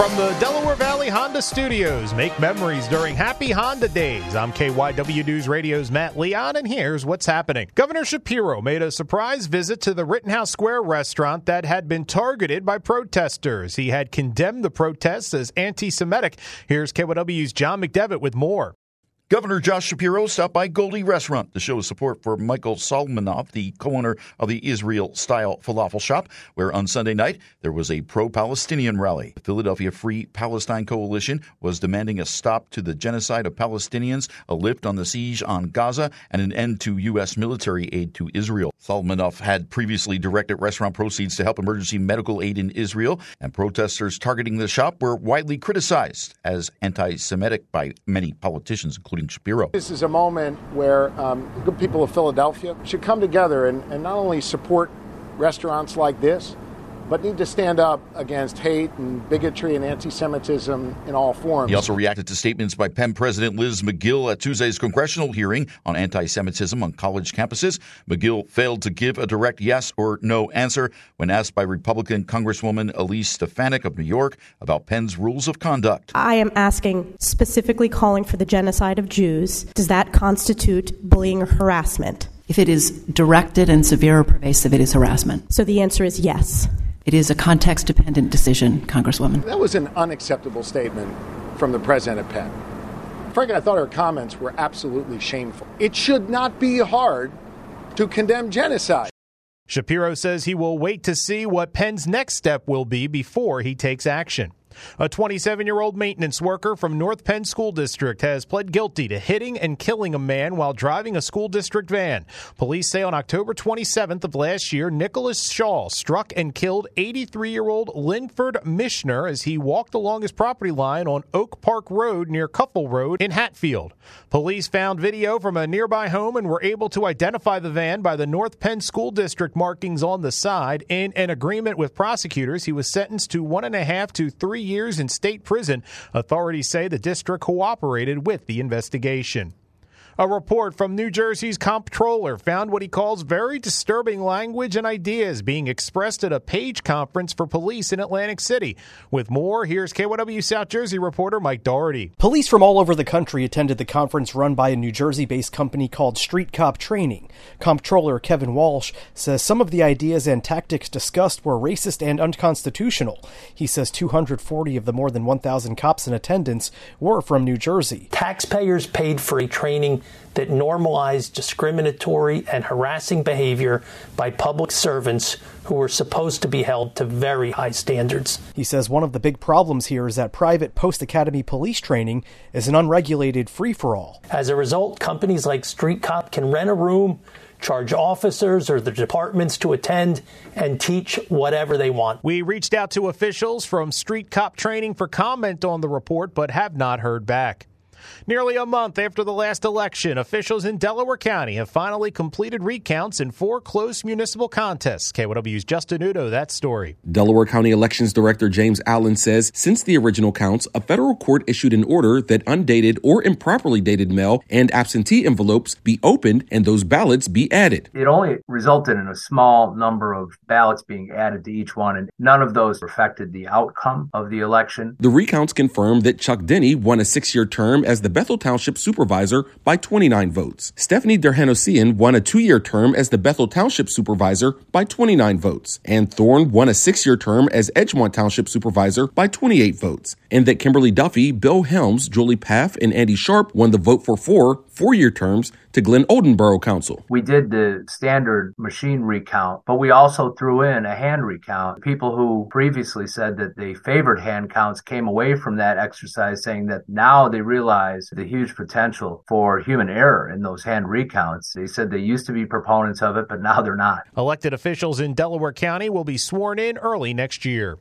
From the Delaware Valley Honda Studios, make memories during Happy Honda Days. I'm KYW News Radio's Matt Leon, and here's what's happening. Governor Shapiro made a surprise visit to the Rittenhouse Square restaurant that had been targeted by protesters. He had condemned the protests as anti Semitic. Here's KYW's John McDevitt with more. Governor Josh Shapiro stopped by Goldie Restaurant to show support for Michael Solomonov, the co-owner of the Israel-style falafel shop, where on Sunday night there was a pro-Palestinian rally. The Philadelphia Free Palestine Coalition was demanding a stop to the genocide of Palestinians, a lift on the siege on Gaza, and an end to U.S. military aid to Israel. Solomonov had previously directed restaurant proceeds to help emergency medical aid in Israel, and protesters targeting the shop were widely criticized as anti-Semitic by many politicians, including Shapiro. This is a moment where um, good people of Philadelphia should come together and, and not only support restaurants like this, but need to stand up against hate and bigotry and anti Semitism in all forms. He also reacted to statements by Penn President Liz Magill at Tuesday's congressional hearing on anti Semitism on college campuses. Magill failed to give a direct yes or no answer when asked by Republican Congresswoman Elise Stefanik of New York about Penn's rules of conduct. I am asking, specifically calling for the genocide of Jews. Does that constitute bullying or harassment? If it is directed and severe or pervasive, it is harassment. So the answer is yes. It is a context dependent decision, Congresswoman. That was an unacceptable statement from the president of Penn. Frankly, I thought her comments were absolutely shameful. It should not be hard to condemn genocide. Shapiro says he will wait to see what Penn's next step will be before he takes action. A 27 year old maintenance worker from North Penn School District has pled guilty to hitting and killing a man while driving a school district van. Police say on October 27th of last year, Nicholas Shaw struck and killed 83 year old Linford Mishner as he walked along his property line on Oak Park Road near Cuffle Road in Hatfield. Police found video from a nearby home and were able to identify the van by the North Penn School District markings on the side. In an agreement with prosecutors, he was sentenced to one and a half to three years in state prison. Authorities say the district cooperated with the investigation. A report from New Jersey's comptroller found what he calls very disturbing language and ideas being expressed at a page conference for police in Atlantic City. With more, here's KYW South Jersey reporter Mike Doherty. Police from all over the country attended the conference run by a New Jersey based company called Street Cop Training. Comptroller Kevin Walsh says some of the ideas and tactics discussed were racist and unconstitutional. He says 240 of the more than 1,000 cops in attendance were from New Jersey. Taxpayers paid for a training that normalized discriminatory and harassing behavior by public servants who were supposed to be held to very high standards. He says one of the big problems here is that private post academy police training is an unregulated free for all. As a result, companies like Street Cop can rent a room charge officers or the departments to attend and teach whatever they want. We reached out to officials from Street Cop Training for comment on the report, but have not heard back. Nearly a month after the last election, officials in Delaware County have finally completed recounts in four close municipal contests. KYW's Justin Udo, that story. Delaware County Elections Director James Allen says since the original counts, a federal court issued an order that undated or improperly dated mail and absentee envelopes be opened and those ballots be added. It only resulted in a small number of ballots being added to each one, and none of those affected the outcome of the election. The recounts confirmed that Chuck Denny won a six year term as the Bethel Township Supervisor by 29 votes. Stephanie Derhanosian won a two year term as the Bethel Township Supervisor by 29 votes. And Thorne won a six year term as Edgmont Township Supervisor by 28 votes. And that Kimberly Duffy, Bill Helms, Julie Paff, and Andy Sharp won the vote for four four year terms to Glenolden Borough Council. We did the standard machine recount, but we also threw in a hand recount. People who previously said that they favored hand counts came away from that exercise saying that now they realize the huge potential for human error in those hand recounts. They said they used to be proponents of it, but now they're not. Elected officials in Delaware County will be sworn in early next year.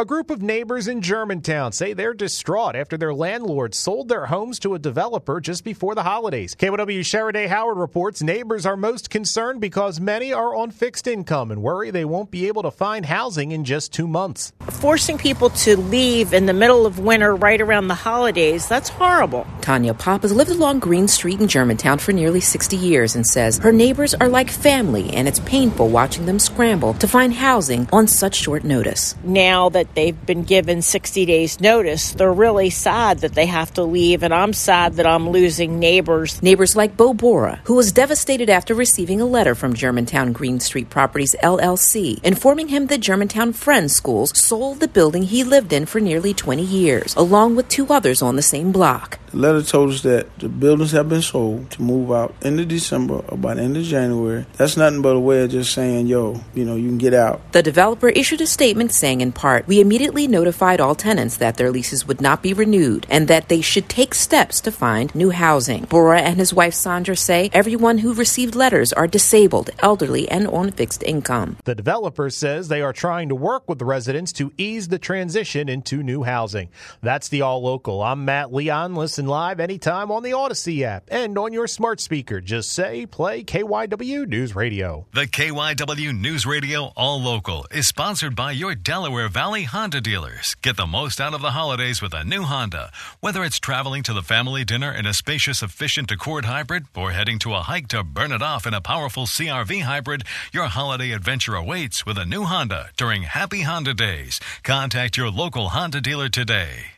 A group of neighbors in Germantown say they're distraught after their landlord sold their homes to a developer just before the holidays. KYW Sheriday Howard reports neighbors are most concerned because many are on fixed income and worry they won't be able to find housing in just two months. Forcing people to leave in the middle of winter right around the holidays, that's horrible. Tanya Pop has lived along Green Street in Germantown for nearly 60 years and says her neighbors are like family and it's painful watching them scramble to find housing on such short notice. Now that they've been given 60 days notice, they're really sad that they have to leave, and I'm sad that I'm losing neighbors. Neighbors like Bo Bora, who was devastated after receiving a letter from Germantown Green Street Properties LLC informing him that Germantown Friends Schools sold the building he lived in for nearly 20 years, along with two others on the same block. The letter told us that the buildings have been sold to move out end of December or by the end of January. That's nothing but a way of just saying, yo, you know, you can get out. The developer issued a statement saying, in part, we immediately notified all tenants that their leases would not be renewed and that they should take steps to find new housing. Bora and his wife Sandra say everyone who received letters are disabled, elderly, and on fixed income. The developer says they are trying to work with the residents to ease the transition into new housing. That's the All Local. I'm Matt Leon. Listen live anytime on the Audacy app and on your smart speaker. Just say play KYW News Radio. The KYW News Radio All Local is sponsored by your Delaware Valley Honda dealers. Get the most out of the holidays with a new Honda. Whether it's traveling to the family dinner in a spacious, efficient Accord hybrid or heading to a hike to burn it off in a powerful CRV hybrid, your holiday adventure awaits with a new Honda during Happy Honda Days. Contact your local Honda dealer today.